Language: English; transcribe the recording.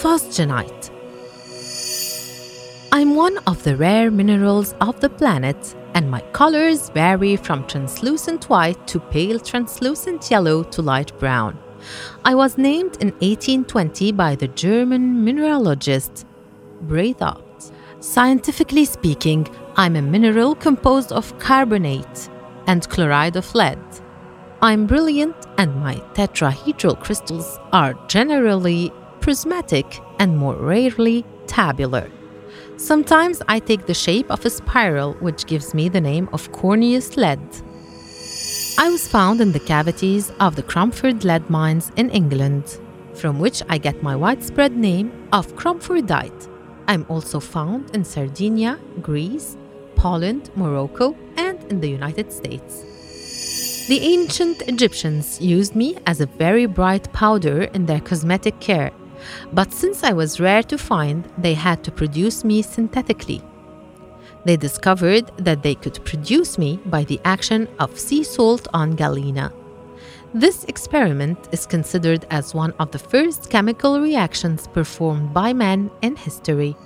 phosgenite. I'm one of the rare minerals of the planet, and my colors vary from translucent white to pale translucent yellow to light brown. I was named in 1820 by the German mineralogist Breithaupt. Scientifically speaking, I'm a mineral composed of carbonate and chloride of lead. I'm brilliant, and my tetrahedral crystals are generally prismatic and more rarely tabular. Sometimes I take the shape of a spiral, which gives me the name of corneous lead. I was found in the cavities of the Cromford lead mines in England, from which I get my widespread name of Cromfordite. I'm also found in Sardinia, Greece, Poland, Morocco, and in the United States. The ancient Egyptians used me as a very bright powder in their cosmetic care but since I was rare to find, they had to produce me synthetically. They discovered that they could produce me by the action of sea salt on galena. This experiment is considered as one of the first chemical reactions performed by man in history.